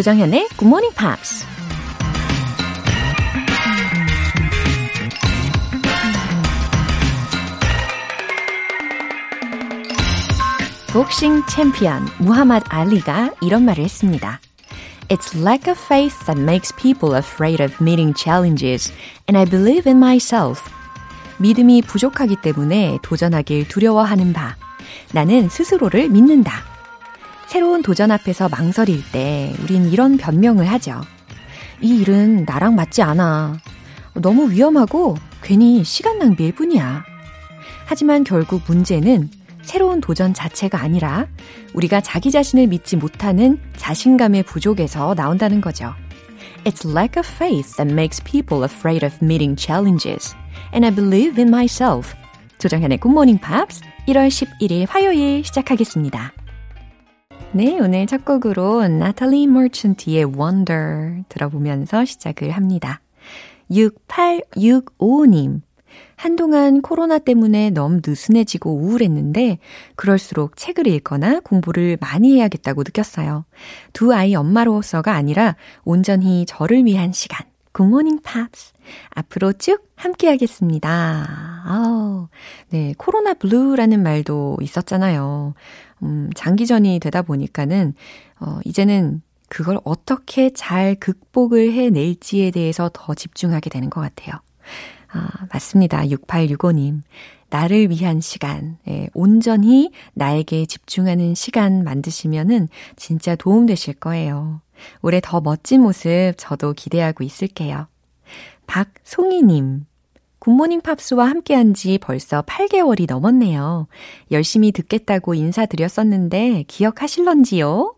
조정현의 Good Morning Pops. 복싱 챔피언 무하마드 알리가 이런 말을 했습니다. It's lack of faith that makes people afraid of meeting challenges, and I believe in myself. 믿음이 부족하기 때문에 도전하길 두려워하는 바. 나는 스스로를 믿는다. 새로운 도전 앞에서 망설일 때 우린 이런 변명을 하죠. 이 일은 나랑 맞지 않아. 너무 위험하고 괜히 시간 낭비일 뿐이야. 하지만 결국 문제는 새로운 도전 자체가 아니라 우리가 자기 자신을 믿지 못하는 자신감의 부족에서 나온다는 거죠. It's lack of faith that makes people afraid of meeting challenges. And I believe in myself. 조정현의 Good Morning Pops 1월 11일 화요일 시작하겠습니다. 네, 오늘 첫 곡으로 나탈리 머천트의 Wonder 들어보면서 시작을 합니다. 6865님. 한동안 코로나 때문에 너무 느슨해지고 우울했는데 그럴수록 책을 읽거나 공부를 많이 해야겠다고 느꼈어요. 두 아이 엄마로서가 아니라 온전히 저를 위한 시간. 굿모닝 팝스. 앞으로 쭉 함께 하겠습니다. 아우, 네, 코로나 블루라는 말도 있었잖아요. 음, 장기전이 되다 보니까는, 어, 이제는 그걸 어떻게 잘 극복을 해낼지에 대해서 더 집중하게 되는 것 같아요. 아, 맞습니다. 6865님. 나를 위한 시간, 예, 온전히 나에게 집중하는 시간 만드시면은 진짜 도움 되실 거예요. 올해 더 멋진 모습 저도 기대하고 있을게요. 박송이님. 굿모닝 팝스와 함께한 지 벌써 8개월이 넘었네요. 열심히 듣겠다고 인사드렸었는데 기억하실런지요?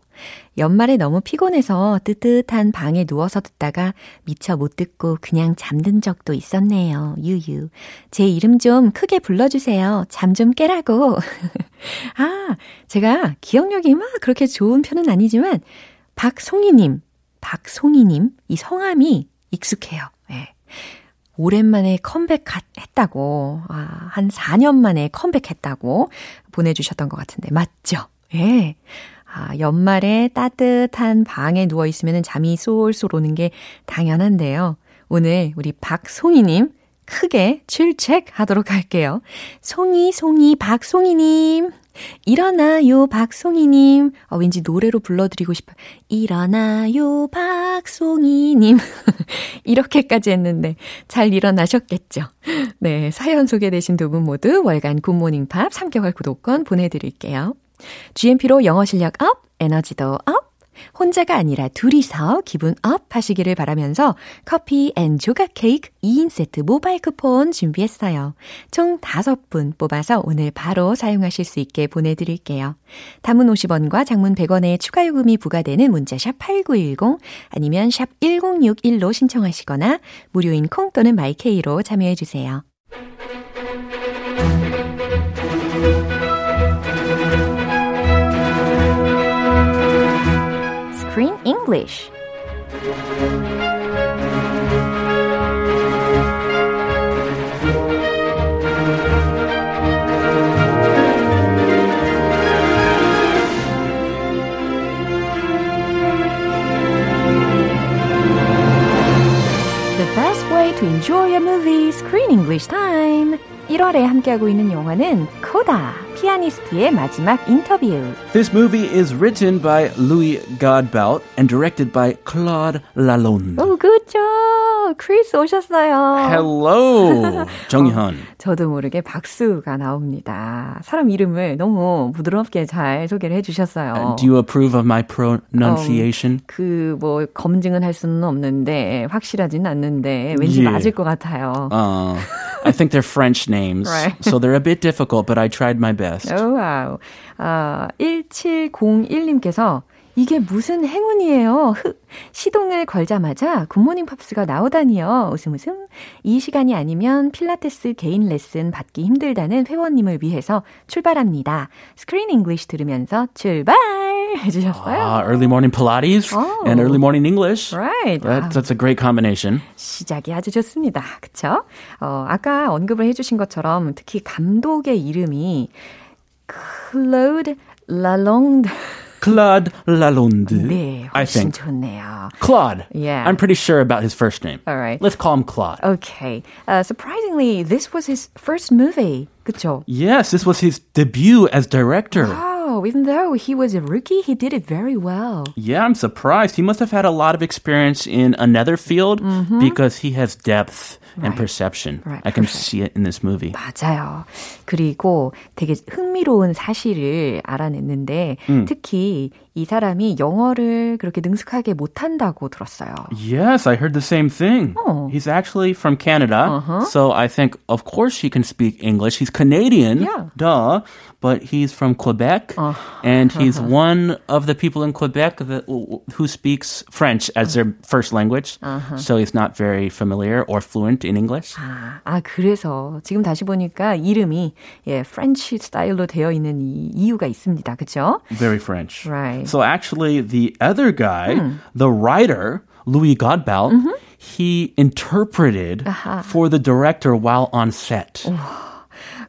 연말에 너무 피곤해서 뜨뜻한 방에 누워서 듣다가 미처 못 듣고 그냥 잠든 적도 있었네요. 유유. 제 이름 좀 크게 불러주세요. 잠 좀 깨라고. 아, 제가 기억력이 막 그렇게 좋은 편은 아니지만, 박송이님, 박송이님, 이 성함이 익숙해요. 예. 네. 오랜만에 컴백했다고, 아, 한 4년 만에 컴백했다고 보내주셨던 것 같은데, 맞죠? 예. 아, 연말에 따뜻한 방에 누워 있으면 잠이 쏠쏠 오는 게 당연한데요. 오늘 우리 박송이님 크게 출첵하도록 할게요. 송이, 송이, 박송이님. 일어나요, 박송이님. 어, 왠지 노래로 불러드리고 싶어요. 일어나요, 박송이님. 이렇게까지 했는데 잘 일어나셨겠죠? 네, 사연 소개되신 두 분 모두 월간 굿모닝 팝 3개월 구독권 보내드릴게요. GMP로 영어 실력 up, 에너지도 up, 혼자가 아니라 둘이서 기분 up 하시기를 바라면서 커피 and 조각 케이크 2인 세트 모바일 쿠폰 준비했어요. 총 5분 뽑아서 오늘 바로 사용하실 수 있게 보내드릴게요. 담은 50원과 장문 100원의 추가 요금이 부과되는 문자샵 8910 아니면 샵 1061로 신청하시거나 무료인 콩 또는 마이케이로 참여해주세요. English. The best way to enjoy a movie, Screen English time. 1월에 함께하고 있는 영화는 코다. 피아니스트의 마지막 인터뷰. This movie is written by Louis Godbout and directed by Claude Lalonde. 오, good job. 크리스 오셨어요. Hello, 정현. 어, 저도 모르게 박수가 나옵니다. 사람 이름을 너무 부드럽게 잘 소개를 해주셨어요. Uh, do you approve of my pronunciation? 어, 그뭐 검증은 할 수는 없는데 확실하진 않는데 왠지 yeah. 맞을 것 같아요. Uh, I think they're French names, right. so they're a bit difficult, but I tried my best. 오, wow. 아, 1701님께서 이게 무슨 행운이에요. 흐, 시동을 걸자마자 굿모닝 팝스가 나오다니요. 웃음 웃음. 이 시간이 아니면 필라테스 개인 레슨 받기 힘들다는 회원님을 위해서 출발합니다. 스크린 잉글리시 들으면서 출발 해주셨어요. Ah, early morning Pilates oh. and early morning English. Right. That, that's a great combination. 시작이 아주 좋습니다. 그쵸? 어, 아까 언급을 해주신 것처럼 특히 감독의 이름이 클로드 랄롱드 Claude Lalonde. 네, I 훨씬 think. 좋네요. Claude. Yeah. I'm pretty sure about his first name. All right. Let's call him Claude. Okay. Uh, surprisingly, this was his first movie. 그쵸? Yes, this was his debut as director. Oh, even though he was a rookie, he did it very well. Yeah, I'm surprised. He must have had a lot of experience in another field because he has depth And perception. Mm-hmm. Right, I can perfect. see it in this movie. 맞아요. 그리고 되게 흥미로운 사실을 알아냈는데 음. 특히 이 사람이 영어를 그렇게 능숙하게 못한다고 들었어요. Yes, I heard the same thing. Oh. He's actually from Canada. Uh-huh. So I think, of course, he can speak English. He's Canadian. Yeah. Duh. But he's from Quebec. Uh, And he's uh-huh. one of the people in Quebec that, who speaks French as their first language. Uh-huh. So he's not very familiar or fluent in English. 아, 아, 그래서 지금 다시 보니까 이름이 예, 프렌치 스타일로 되어 있는 이 이유가 있습니다. 그죠? Very French. Right. So actually, the other guy, the writer, Louis Godbout, he interpreted for the director while on set.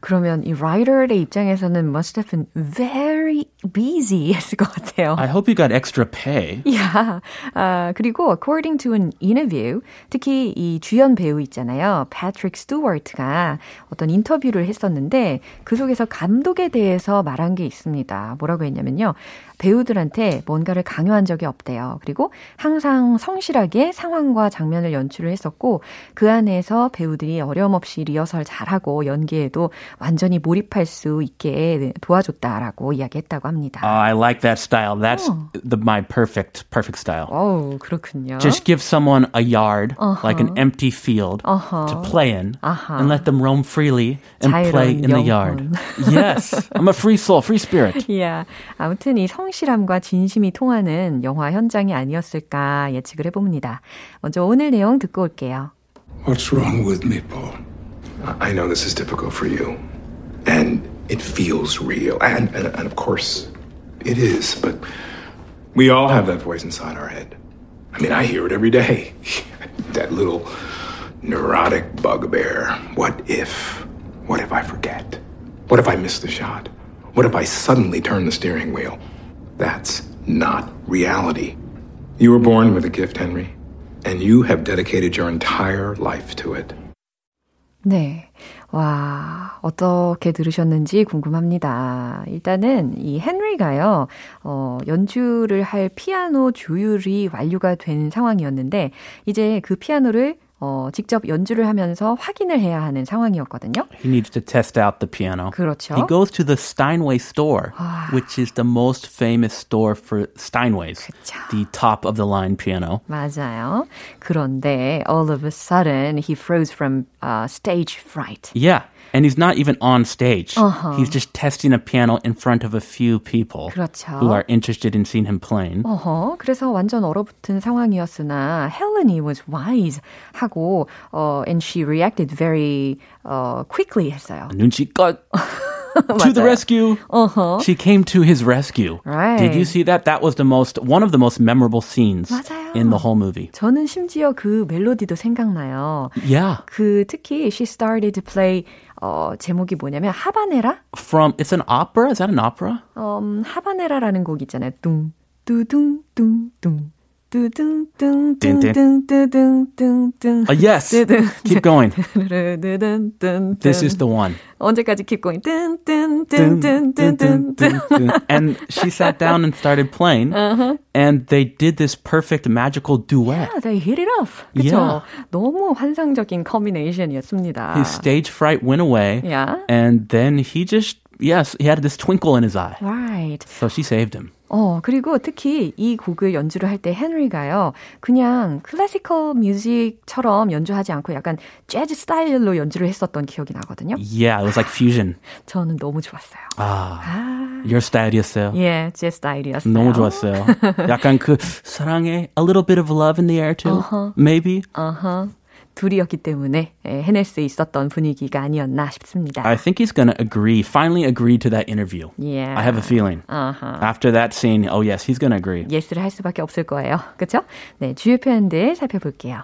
그러면 이 라이터의 입장에서는 must have been very busy 했을 것 같아요. I hope he got extra pay. Yeah. 아, 그리고 according to an interview, 특히 이 주연 배우 있잖아요. 패트릭 스튜어트가 어떤 인터뷰를 했었는데 그 속에서 감독에 대해서 말한 게 있습니다. 뭐라고 했냐면요. 배우들한테 뭔가를 강요한 적이 없대요. 그리고 항상 성실하게 상황과 장면을 연출을 했었고 그 안에서 배우들이 어려움 없이 리허설 잘하고 연기에도 완전히 몰입할 수 있게 도와줬다라고 이야기했다고 합니다. Oh, I like that style. That's the my perfect perfect style. 어우, 그렇군요. Just give someone a yard, like an empty field, to play in, and let them roam freely and play in the 영혼. yard. yes, I'm a free soul, free spirit. yeah. 아무튼 이 성 실함과 진심이 통하는 영화 현장이 아니었을까 예측을 해봅니다. 먼저 오늘 내용 듣고 올게요. What's wrong with me, Paul? I know this is difficult for you, and it feels real, and, and, and of course, it is, but we all have that voice inside our head. I mean, I hear it every day. that little neurotic bugbear. What if? What if I forget? What if I miss the shot? What if I suddenly turn the steering wheel? That's not reality. You were born with a gift, Henry, and you have dedicated your entire life to it. 네. 와, 어떻게 들으셨는지 궁금합니다. 일단은 이 헨리가요, 어, 연주를 할 피아노 조율이 완료가 된 상황이었는데, 이제 그 피아노를 어, 직접 연주를 하면서 확인을 해야 하는 상황이었거든요. He needs to test out the piano. 그렇죠. He goes to the Steinway store, which is the most famous store for Steinways, 그쵸. the top of the line piano. 맞아요. 그런데 all of a sudden he froze from uh, stage fright. Yeah. And he's not even on stage. He's just testing a piano in front of a few people 그렇죠. who are interested in seeing him playing. 어허, 그래서 완전 얼어붙은 상황이었으나 헬렌이 was wise 하고 어, and she reacted very uh, quickly 했어요. 눈치껏 to the 맞아요. rescue. She came to his rescue. Right. Did you see that? That was the most one of the most memorable scenes 맞아요. In the whole movie. 저는 심지어 그 멜로디도 생각나요. Yeah. 그 특히 she started to play 어, 제목이 뭐냐면 하바네라? From it's an opera. Is that an opera? 음, 하바네라라는 곡 있잖아요. 뚱 뚜둥 뚱뚱 뚜둥 뚱뚱뚱뚱뚱뚱 Uh, yes. 뚜둥 Keep going. 뚜두둔 This is the one. 언제까지 keep going? Dun, dun, dun, dun, 뜬뜬뜬뜬뜬뜬 dun. And she sat down and started playing, and they did this perfect magical duet. Yeah, they hit it off. 그쵸? Yeah. 너무 환상적인 커미네이션이었습니다. His stage fright went away, Yeah. and then he just yes, he had this twinkle in his eye. Right. So she saved him. 어, 그리고 특히 이 곡을 연주를 할 때 헨리가요, 그냥 클래시컬 뮤직처럼 연주하지 않고 약간 재즈 스타일로 연주를 했었던 기억이 나거든요. Yeah, it was like fusion. 저는 너무 좋았어요. 아, 아, your 스타일이었어요. 예, 제 스타일이었어요. 너무 좋았어요. 약간 그 사랑에 a little bit of love in the air too. Maybe. 어허. 둘이었기 때문에 예, 해낼 수 있었던 분위기가 아니었나 싶습니다. I think he's going to agree, finally agree to that interview. Yeah. I have a feeling. 어허. After that scene, oh yes, he's going to agree. 예스를 할 수밖에 없을 거예요. 그렇죠? 네, 주요 표현들 살펴볼게요.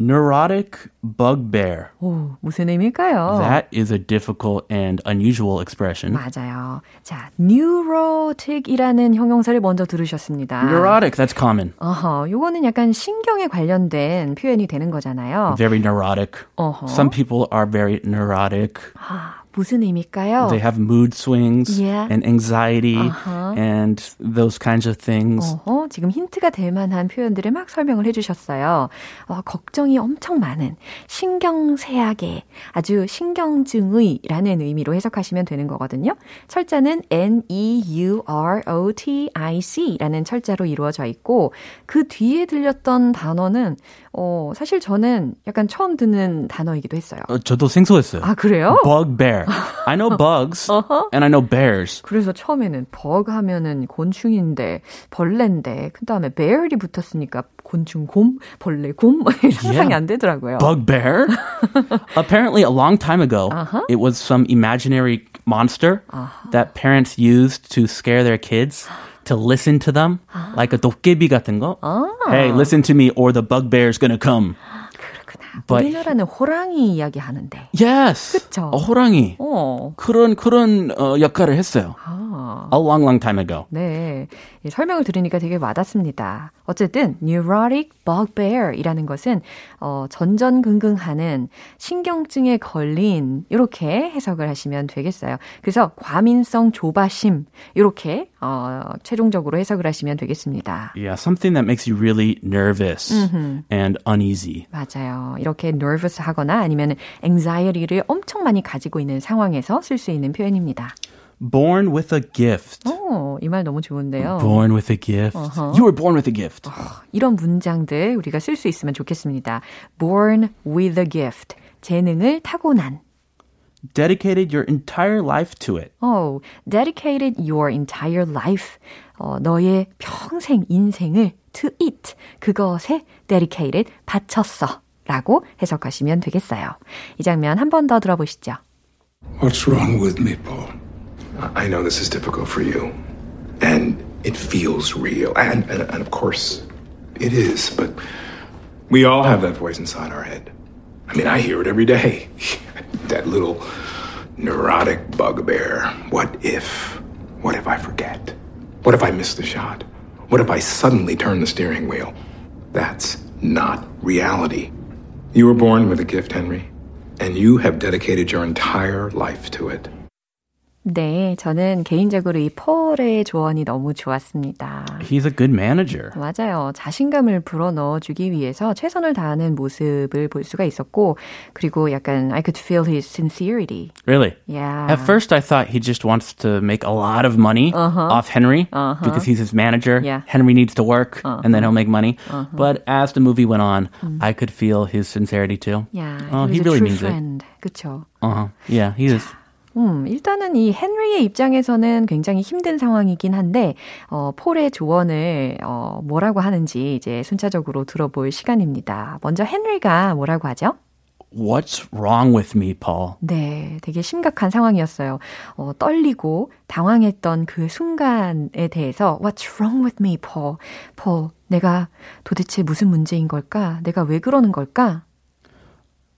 Neurotic bugbear. 오, 무슨 의미일까요? That is a difficult and unusual expression. 맞아요. 자, neurotic이라는 형용사를 먼저 들으셨습니다. Neurotic, that's common. 어허, 요거는 약간 신경에 관련된 표현이 되는 거잖아요. Very neurotic. 어허. Some people are very neurotic. 아, 무슨 의미일까요? They have mood swings Yeah. and anxiety Uh-huh. and those kinds of things. 어허, 지금 힌트가 될 만한 표현들을 막 설명을 해주셨어요. 어, 걱정이 엄청 많은 신경쇠약의 아주 신경증의라는 의미로 해석하시면 되는 거거든요. 철자는 N-E-U-R-O-T-I-C라는 철자로 이루어져 있고 그 뒤에 들렸던 단어는 어, 사실 저는 약간 처음 듣는 단어이기도 했어요. 어, 저도 생소했어요. 아, 그래요? Bugbear. I know bugs and I know bears. 그래서 처음에는 버그 하면은 곤충인데 벌레인데 그 다음에 bear이 붙었으니까 곤충 곰, 벌레 곰 상상이 Yeah. 안 되더라고요. Bugbear? Apparently, a long time ago, Uh-huh. it was some imaginary monster that parents used to scare their kids to listen to them, like a 도깨비 같은 거. Hey, listen to me, or the bugbear's gonna come. 그렇구나. But- 우리나라는 호랑이 이야기 하는데. Yes. 그쵸. 어, 호랑이. 어. 그런 그런 어, 역할을 했어요. 아. A long, long time ago. 네. 이 설명을 들으니까 되게 와닿습니다. 어쨌든 neurotic bugbear이라는 것은 어, 전전긍긍하는 신경증에 걸린 이렇게 해석을 하시면 되겠어요. 그래서 과민성 조바심 이렇게 어, 최종적으로 해석을 하시면 되겠습니다. Yeah, something that makes you really nervous and uneasy. 맞아요. 이렇게 nervous 하거나 아니면 anxiety를 엄청 많이 가지고 있는 상황에서 쓸 수 있는 표현입니다. Born with a gift. 오, 이 말 너무 좋은데요. Born with a gift. You were born with a gift. 이런 문장들 우리가 쓸 수 있으면 좋겠습니다. born with a gift. 재능을 타고난. Dedicated your entire life to it. Oh, dedicated your entire life. 어, 너의 평생 인생을 to it. 그것에 dedicated 바쳤어. 라고 해석하시면 되겠어요. 이 장면 한 번 더 들어보시죠. What's wrong with me, Paul? I know this is difficult for you. And it feels real. And, and, and of course, it is. But we all have that voice inside our head. I mean, I hear it every day. that little neurotic bugbear. What if? What if I forget? What if I miss the shot? What if I suddenly turn the steering wheel? That's not reality. You were born with a gift, Henry, and you have dedicated your entire life to it. 네, 저는 개인적으로 이 폴의 조언이 너무 좋았습니다. He's a good manager. 맞아요. 자신감을 불어넣어주기 위해서 최선을 다하는 모습을 볼 수가 있었고, 그리고 약간 I could feel his sincerity. Really? Yeah. At first, I thought he just wants to make a lot of money off Henry because he's his manager. Yeah. Henry needs to work and then he'll make money. But as the movie went on, I could feel his sincerity too. Yeah, Oh, he was he a really true means it. friend. 그쵸. Uh huh. Yeah, he is. 음, 일단은 이 헨리의 입장에서는 굉장히 힘든 상황이긴 한데, 어, 폴의 조언을, 어, 뭐라고 하는지 이제 순차적으로 들어볼 시간입니다. 먼저 헨리가 뭐라고 하죠? What's wrong with me, Paul? 네, 되게 심각한 상황이었어요. 어, 떨리고 당황했던 그 순간에 대해서 What's wrong with me, Paul? Paul, 내가 도대체 무슨 문제인 걸까? 내가 왜 그러는 걸까?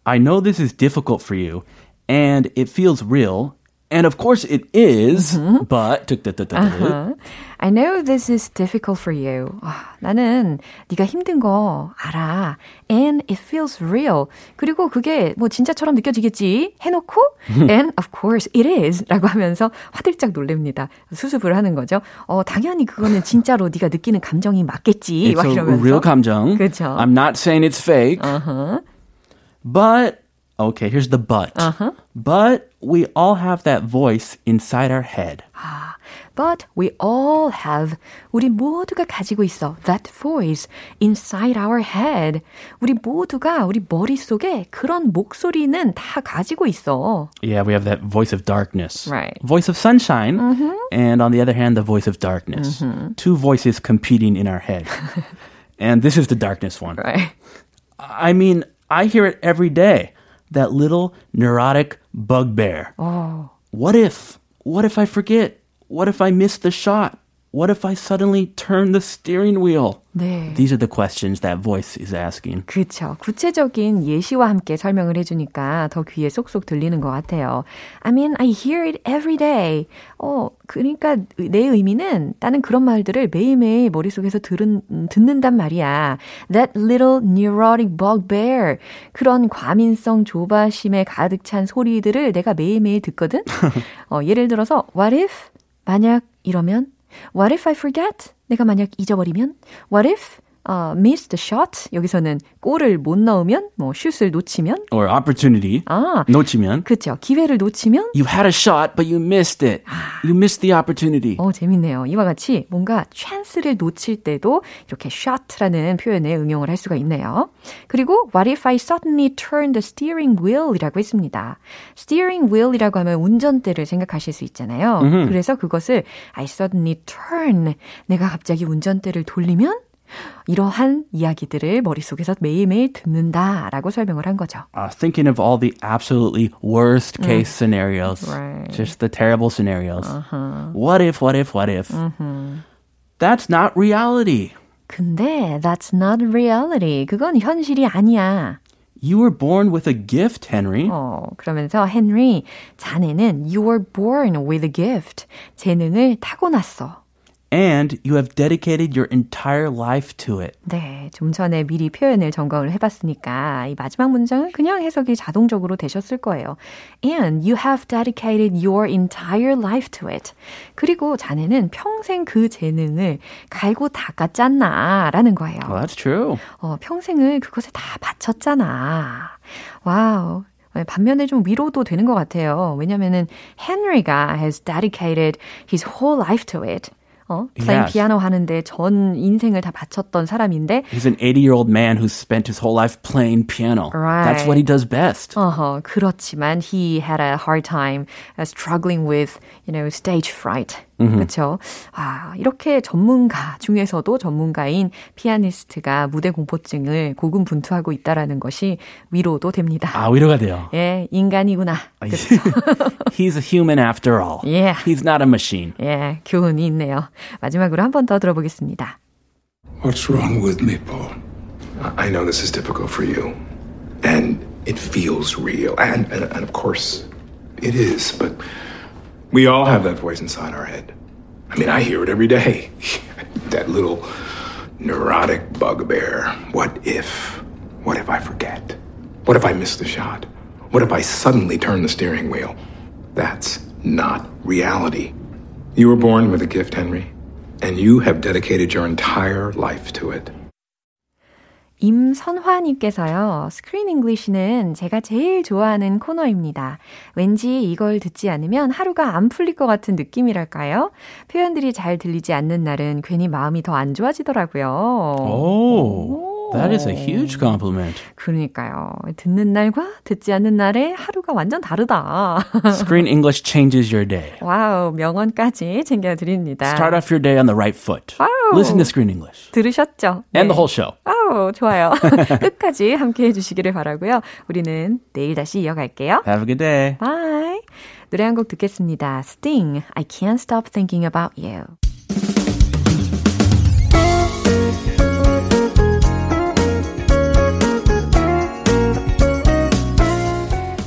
I know this is difficult for you, and it feels real. And of course it is, but Uh-huh. I know this is difficult for you. 아, 나는 네가 힘든 거 알아. And it feels real. 그리고 그게 뭐 진짜처럼 느껴지겠지 해놓고 and of course it is 라고 하면서 화들짝 놀랍니다. 수습을 하는 거죠. 어, 당연히 그거는 진짜로 네가 느끼는 감정이 맞겠지. it's 막 a 이러면서. real 감정. 그쵸. I'm not saying it's fake. Uh-huh. But okay, here's the but. But we all have that voice inside our head. But we all have 우리 모두가 가지고 있어 that voice inside our head. 우리 모두가 우리 머릿속에 그런 목소리는 다 가지고 있어. Yeah, we have that voice of darkness. Right. Voice of sunshine. And on the other hand, the voice of darkness. Two voices competing in our head. and this is the darkness one. Right. I mean, I hear it every day. That little neurotic bugbear. Oh. What if? What if I forget? What if I miss the shot? What if I suddenly turn the steering wheel? 네. These are the questions that voice is asking. 그렇죠. 구체적인 예시와 함께 설명을 해주니까 더 귀에 쏙쏙 들리는 것 같아요. I mean, I hear it every day. 어, 그러니까 내 의미는 나는 그런 말들을 매일매일 머릿속에서 들은, 듣는단 말이야. That little neurotic bugbear. 그런 과민성 조바심에 가득 찬 소리들을 내가 매일매일 듣거든. 어, 예를 들어서, what if? 만약 이러면 What if I forget? 내가 만약 잊어버리면? What if uh, miss the shot. 여기서는 골을 못 넣으면, 뭐 슛을 놓치면, or opportunity. 아, 놓치면. 그렇죠. 기회를 놓치면, You had a shot, but you missed it. You missed the opportunity. 어 재밌네요. 이와 같이 뭔가 찬스를 놓칠 때도 이렇게 shot라는 표현을 응용을 할 수가 있네요. 그리고 what if I suddenly turn the steering wheel이라고 했습니다. steering wheel이라고 하면 운전대를 생각하실 수 있잖아요. 그래서 그것을 I suddenly turn 내가 갑자기 운전대를 돌리면 이러한 이야기들을 머릿속에서 매일매일 듣는다라고 설명을 한 거죠. Uh, thinking of all the absolutely worst case scenarios. Right. Just the terrible scenarios. What if, what if, what if? That's not reality. 근데 that's not reality. 그건 현실이 아니야. You were born with a gift, Henry. 어, 그러면서 헨리, 자네는 you were born with a gift. 재능을 타고났어. And you have dedicated your entire life to it. 네, 좀 전에 미리 표현을 점검을 해봤으니까 이 마지막 문장은 그냥 해석이 자동적으로 되셨을 거예요. And you have dedicated your entire life to it. 그리고 자네는 평생 그 재능을 갈고 닦았잖아 라는 거예요. Well, that's true. 어, 평생을 그것에 다 바쳤잖아. 와우. 반면에 좀 위로도 되는 것 같아요. 왜냐면은 헨리가 has dedicated his whole life to it. 어, playing Yes. 피아노 하는데 전 인생을 다 바쳤던 사람인데 He's an 80 year old man who spent his whole life playing piano. That's Right. what he does best. 어허, 그렇지만 he had a hard time uh, struggling with, you know, stage fright. 그렇죠. 아, 이렇게 전문가 중에서도 전문가인 피아니스트가 무대 공포증을 고군분투하고 있다라는 것이 위로도 됩니다. 아, 위로가 돼요. 예, 인간이구나. He's a human after all. Yeah. He's not a machine. 예, 교훈이 있네요. 마지막으로 한 번 더 들어보겠습니다. What's wrong with me, Paul? I know this is difficult for you. And it feels real. And, and, and of course, it is. But we all have that voice inside our head. I mean, I hear it every day. that little neurotic bugbear. What if? What if I forget? What if I miss the shot? What if I suddenly turn the steering wheel? That's not reality. You were born with a gift, Henry, and you have dedicated your entire life to it. 임선화님께서요, Screen English는 제가 제일 좋아하는 코너입니다. 왠지 이걸 듣지 않으면 하루가 안 풀릴 것 같은 느낌이랄까요? 표현들이 잘 들리지 않는 날은 괜히 마음이 더 안 좋아지더라고요. Oh, that is a huge compliment. 그러니까요. 듣는 날과 듣지 않는 날의 하루가 완전 다르다. Screen English changes your day. 와우, 명언까지 챙겨드립니다. Start off your day on the right foot. Wow. Listen to Screen English. 들으셨죠? And 네. the whole show. 아우, 좋아요. 끝까지 함께 해 주시기를 바라고요. 우리는 내일 다시 이어갈게요. Have a good day. Bye. 노래 한 곡 듣겠습니다. Sting, I can't stop thinking about you.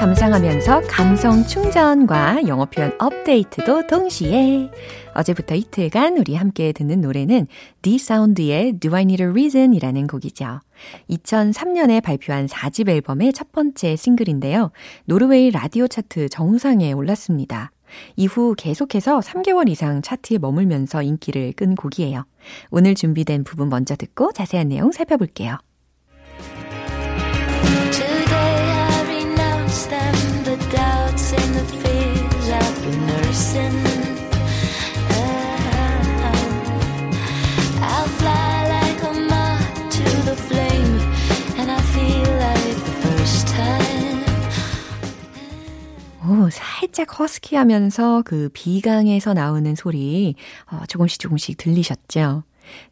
감상하면서 감성 충전과 영어 표현 업데이트도 동시에 어제부터 이틀간 우리 함께 듣는 노래는 D'Sound의 Do I Need a Reason 이라는 곡이죠. 2003년에 발표한 4집 앨범의 첫 번째 싱글인데요. 노르웨이 라디오 차트 정상에 올랐습니다. 이후 계속해서 3개월 이상 차트에 머물면서 인기를 끈 곡이에요. 오늘 준비된 부분 먼저 듣고 자세한 내용 살펴볼게요. 살짝 허스키하면서 그 비강에서 나오는 소리 어, 조금씩 조금씩 들리셨죠?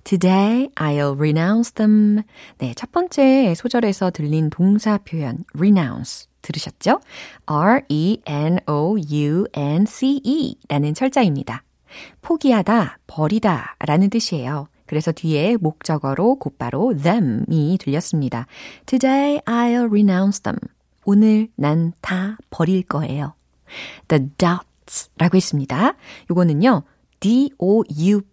Today I'll renounce them. 네, 첫 번째 소절에서 들린 동사 표현 renounce 들으셨죠? R-E-N-O-U-N-C-E 라는 철자입니다. 포기하다, 버리다 라는 뜻이에요. 그래서 뒤에 목적어로 곧바로 them이 들렸습니다. Today I'll renounce them. 오늘 난 다 버릴 거예요. The doubts 라고 했습니다. 요거는요, D-O-U-B-T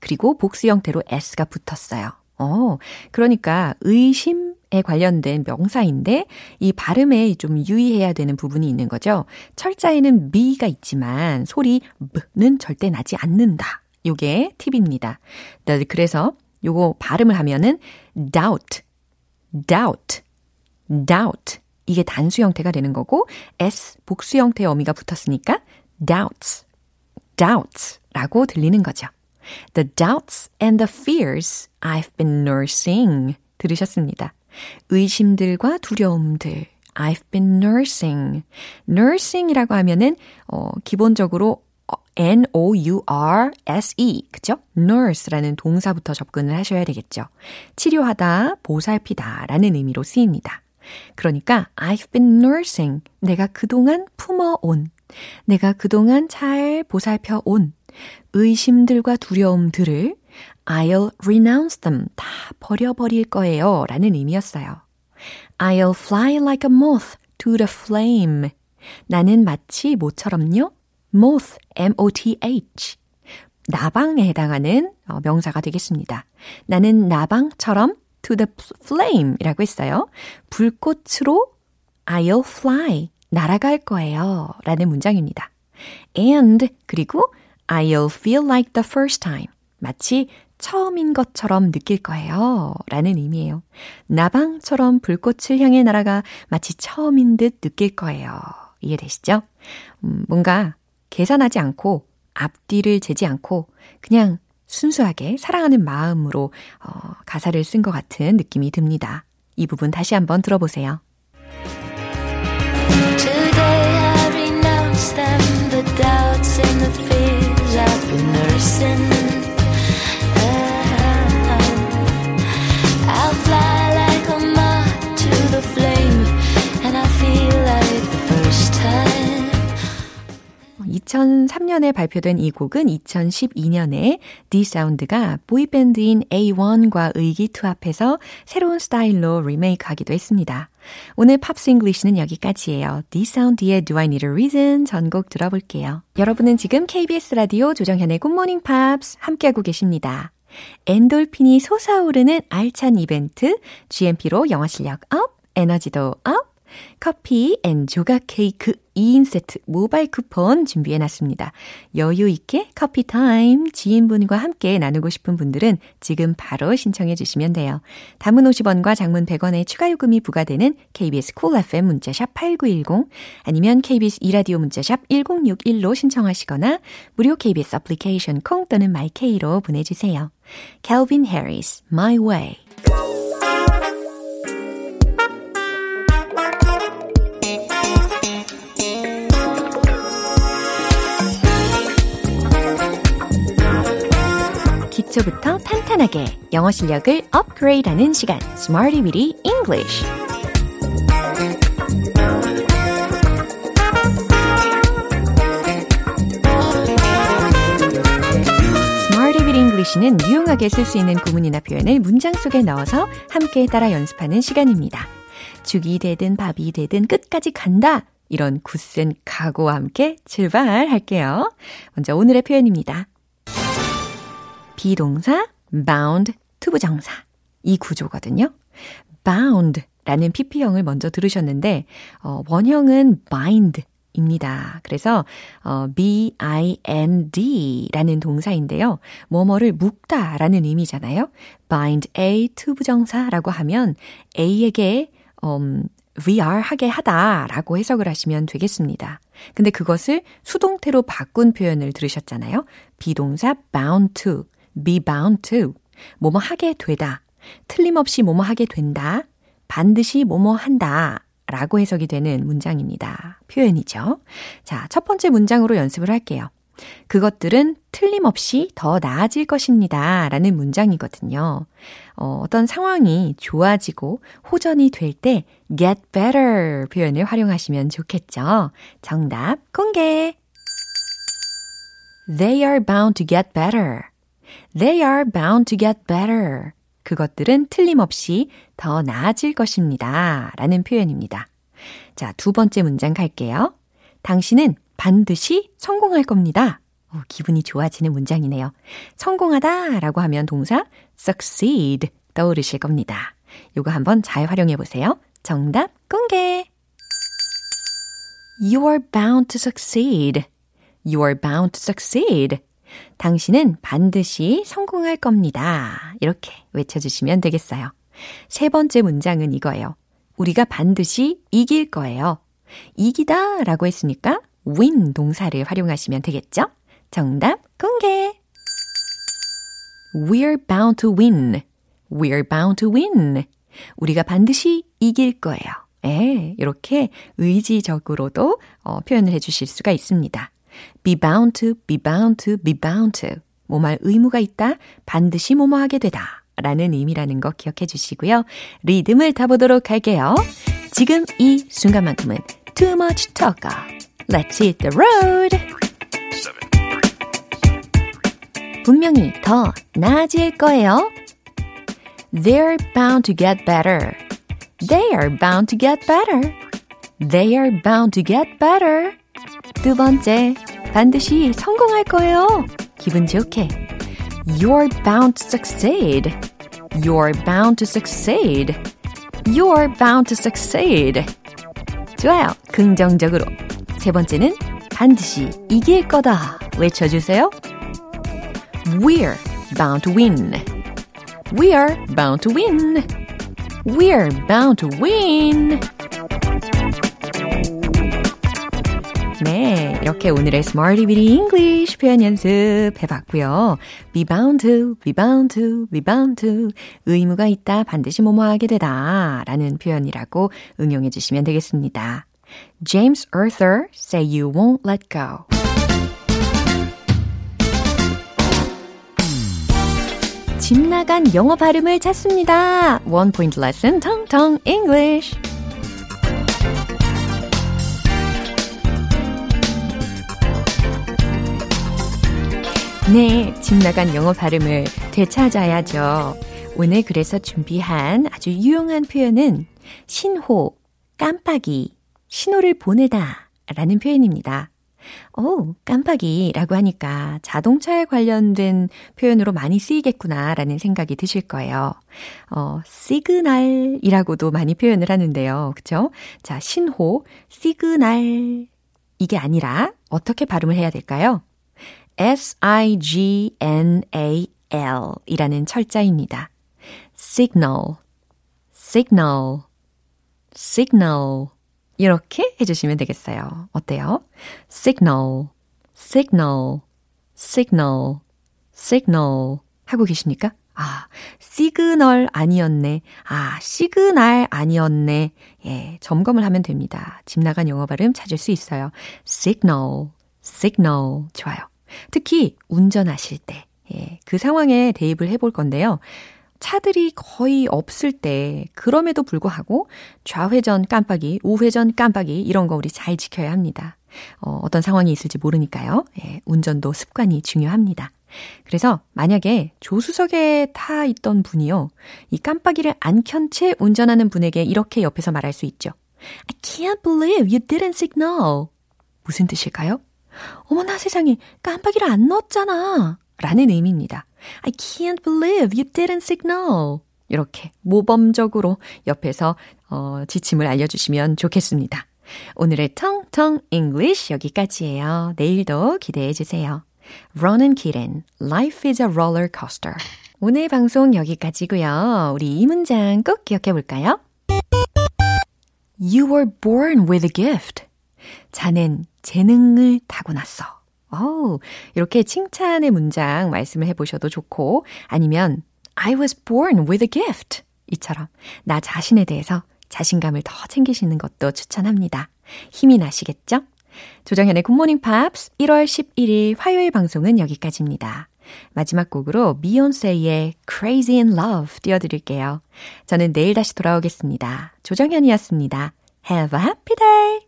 그리고 복수 형태로 S가 붙었어요. 어, 그러니까 의심 에 관련된 명사인데 이 발음에 좀 유의해야 되는 부분이 있는 거죠. 철자에는 B가 있지만 소리 B는 절대 나지 않는다. 요게 팁입니다. 그래서 요거 발음을 하면은 doubt, doubt, doubt. 이게 단수 형태가 되는 거고 s 복수 형태의 어미가 붙었으니까 doubts, doubts 라고 들리는 거죠. The doubts and the fears I've been nursing. 들으셨습니다. 의심들과 두려움들. I've been nursing. nursing이라고 하면은, 어, 기본적으로 N-O-U-R-S-E. 그죠? nurse라는 동사부터 접근을 하셔야 되겠죠. 치료하다, 보살피다 라는 의미로 쓰입니다. 그러니까 I've been nursing. 내가 그동안 품어온. 내가 그동안 잘 보살펴 온 의심들과 두려움들을 I'll renounce them. 다 버려버릴 거예요. 라는 의미였어요. I'll fly like a moth to the flame. 나는 마치 모처럼요. moth, M-O-T-H. 나방에 해당하는 명사가 되겠습니다. 나는 나방처럼 to the flame 이라고 했어요. 불꽃으로 I'll fly. 날아갈 거예요. 라는 문장입니다. And 그리고 I'll feel like the first time. 마치 처음인 것처럼 느낄 거예요. 라는 의미예요. 나방처럼 불꽃을 향해 날아가 마치 처음인 듯 느낄 거예요. 이해되시죠? 음, 뭔가 계산하지 않고 앞뒤를 재지 않고 그냥 순수하게 사랑하는 마음으로 어, 가사를 쓴 것 같은 느낌이 듭니다. 이 부분 다시 한번 들어보세요. Today I renounce them, the doubts and the fears I've been nursing. 2003년에 발표된 이 곡은 2012년에 D'Sound가 보이밴드인 A1과 의기투합해서 새로운 스타일로 리메이크하기도 했습니다. 오늘 Pops English는 여기까지예요. D'Sound의 Do I Need a Reason 전곡 들어볼게요. 여러분은 지금 KBS 라디오 조정현의 굿모닝 팝스 함께하고 계십니다. 엔돌핀이 솟아오르는 알찬 이벤트 GMP로 영어 실력 up, 에너지도 up, 커피 and 조각 케이크 2인 세트 모바일 쿠폰 준비해 놨습니다. 여유 있게 커피 타임 지인분과 함께 나누고 싶은 분들은 지금 바로 신청해 주시면 돼요. 단문 50원과 장문 100원의 추가 요금이 부과되는 KBS Cool FM 문자샵 8910 아니면 KBS 2라디오 문자샵 1061로 신청하시거나 무료 KBS 애플리케이션 콩 또는 my K로 보내 주세요. Calvin Harris, My Way 기초부터 탄탄하게 영어 실력을 업그레이드하는 시간 Smarty Weedy English Smarty Weedy English는 유용하게 쓸 수 있는 구문이나 표현을 문장 속에 넣어서 함께 따라 연습하는 시간입니다. 죽이 되든 밥이 되든 끝까지 간다. 이런 굳센 각오와 함께 출발할게요. 먼저 오늘의 표현입니다. be동사 bound to부정사 이 구조거든요. bound 라는 PP형을 먼저 들으셨는데 어, 원형은 bind 입니다. 그래서 어, B-I-N-D 라는 동사인데요. 뭐뭐를 묶다 라는 의미잖아요. bind A to부정사라고 하면 A에게 음, VR 하게 하다 라고 해석을 하시면 되겠습니다. 근데 그것을 수동태로 바꾼 표현을 들으셨잖아요. 비동사 bound to be bound to. 뭐뭐 하게 되다. 틀림없이 뭐뭐 하게 된다. 반드시 뭐뭐 한다. 라고 해석이 되는 문장입니다. 표현이죠. 자, 첫 번째 문장으로 연습을 할게요. 그것들은 틀림없이 더 나아질 것입니다. 라는 문장이거든요. 어, 어떤 상황이 좋아지고 호전이 될 때 get better 표현을 활용하시면 좋겠죠. 정답 공개! They are bound to get better. They are bound to get better. 그것들은 틀림없이 더 나아질 것입니다. 라는 표현입니다. 자, 두 번째 문장 갈게요. 당신은 반드시 성공할 겁니다. 오, 기분이 좋아지는 문장이네요. 성공하다 라고 하면 동사 succeed 떠오르실 겁니다. 요거 한번 잘 활용해 보세요. 정답 공개! You are bound to succeed. You are bound to succeed. 당신은 반드시 성공할 겁니다. 이렇게 외쳐주시면 되겠어요. 세 번째 문장은 이거예요. 우리가 반드시 이길 거예요. 이기다 라고 했으니까 win 동사를 활용하시면 되겠죠? 정답 공개! We're bound to win. We're bound to win. 우리가 반드시 이길 거예요. 예, 이렇게 의지적으로도 어, 표현을 해 주실 수가 있습니다. Be bound to, be bound to, be bound to. 뭐말 의무가 있다, 반드시 뭐뭐 하게 되다. 라는 의미라는 거 기억해 주시고요. 리듬을 타보도록 할게요. 지금 이 순간만큼은 too much talk. Let's hit the road. 분명히 더 나아질 거예요. They're bound to get better. They are bound to get better. They are bound to get better. 두 번째, 반드시 성공할 거예요. 기분 좋게. You're bound to succeed. You're bound to succeed. You're bound to succeed. 좋아요. 긍정적으로. 세 번째는 반드시 이길 거다. 외쳐주세요. We're bound to win. We're bound to win. We're bound to win. 네, 이렇게 오늘의 Smarty Bitty English 표현 연습 해봤고요. be bound to, be bound to, be bound to. 의무가 있다, 반드시 뭐뭐 하게 되다 라는 표현이라고 응용해 주시면 되겠습니다. James Arthur, say you won't let go. 집 나간 영어 발음을 찾습니다. One point lesson, Tong Tong English. 네, 집 나간 영어 발음을 되찾아야죠. 오늘 그래서 준비한 아주 유용한 표현은 신호, 깜빡이, 신호를 보내다 라는 표현입니다. 오, 깜빡이라고 하니까 자동차에 관련된 표현으로 많이 쓰이겠구나 라는 생각이 드실 거예요. 어, 시그널이라고도 많이 표현을 하는데요. 그쵸? 자, 신호, 시그널. 이게 아니라 어떻게 발음을 해야 될까요? S-I-G-N-A-L 이라는 철자입니다. signal, signal, signal. 이렇게 해주시면 되겠어요. 어때요? signal, signal, signal, signal. 하고 계십니까? 아, 시그널 아니었네. 아, 시그널 아니었네. 예, 점검을 하면 됩니다. 집 나간 영어 발음 찾을 수 있어요. signal, signal. 좋아요. 특히 운전하실 때, 예, 그 상황에 대입을 해볼 건데요. 차들이 거의 없을 때, 그럼에도 불구하고 좌회전 깜빡이, 우회전 깜빡이, 이런 거 우리 잘 지켜야 합니다. 어, 어떤 상황이 있을지 모르니까요. 예, 운전도 습관이 중요합니다. 그래서 만약에 조수석에 타 있던 분이요, 이 깜빡이를 안 켠 채 운전하는 분에게 이렇게 옆에서 말할 수 있죠. I can't believe you didn't signal. 무슨 뜻일까요? 어머나 세상에 깜빡이를 안 넣었잖아. 라는 의미입니다. I can't believe you didn't signal. 이렇게 모범적으로 옆에서 어, 지침을 알려주시면 좋겠습니다. 오늘의 텅텅 English 여기까지예요. 내일도 기대해 주세요. Ronan Keaton, Life is a roller coaster. 오늘 방송 여기까지고요. 우리 이 문장 꼭 기억해 볼까요? You were born with a gift. 자넨 재능을 타고났어. 어우, 이렇게 칭찬의 문장 말씀을 해보셔도 좋고, 아니면 I was born with a gift. 이처럼 나 자신에 대해서 자신감을 더 챙기시는 것도 추천합니다. 힘이 나시겠죠? 조정현의 굿모닝 팝스 1월 11일 화요일 방송은 여기까지입니다. 마지막 곡으로 미욘세의 Crazy in Love 띄워드릴게요. 저는 내일 다시 돌아오겠습니다. 조정현이었습니다. Have a happy day!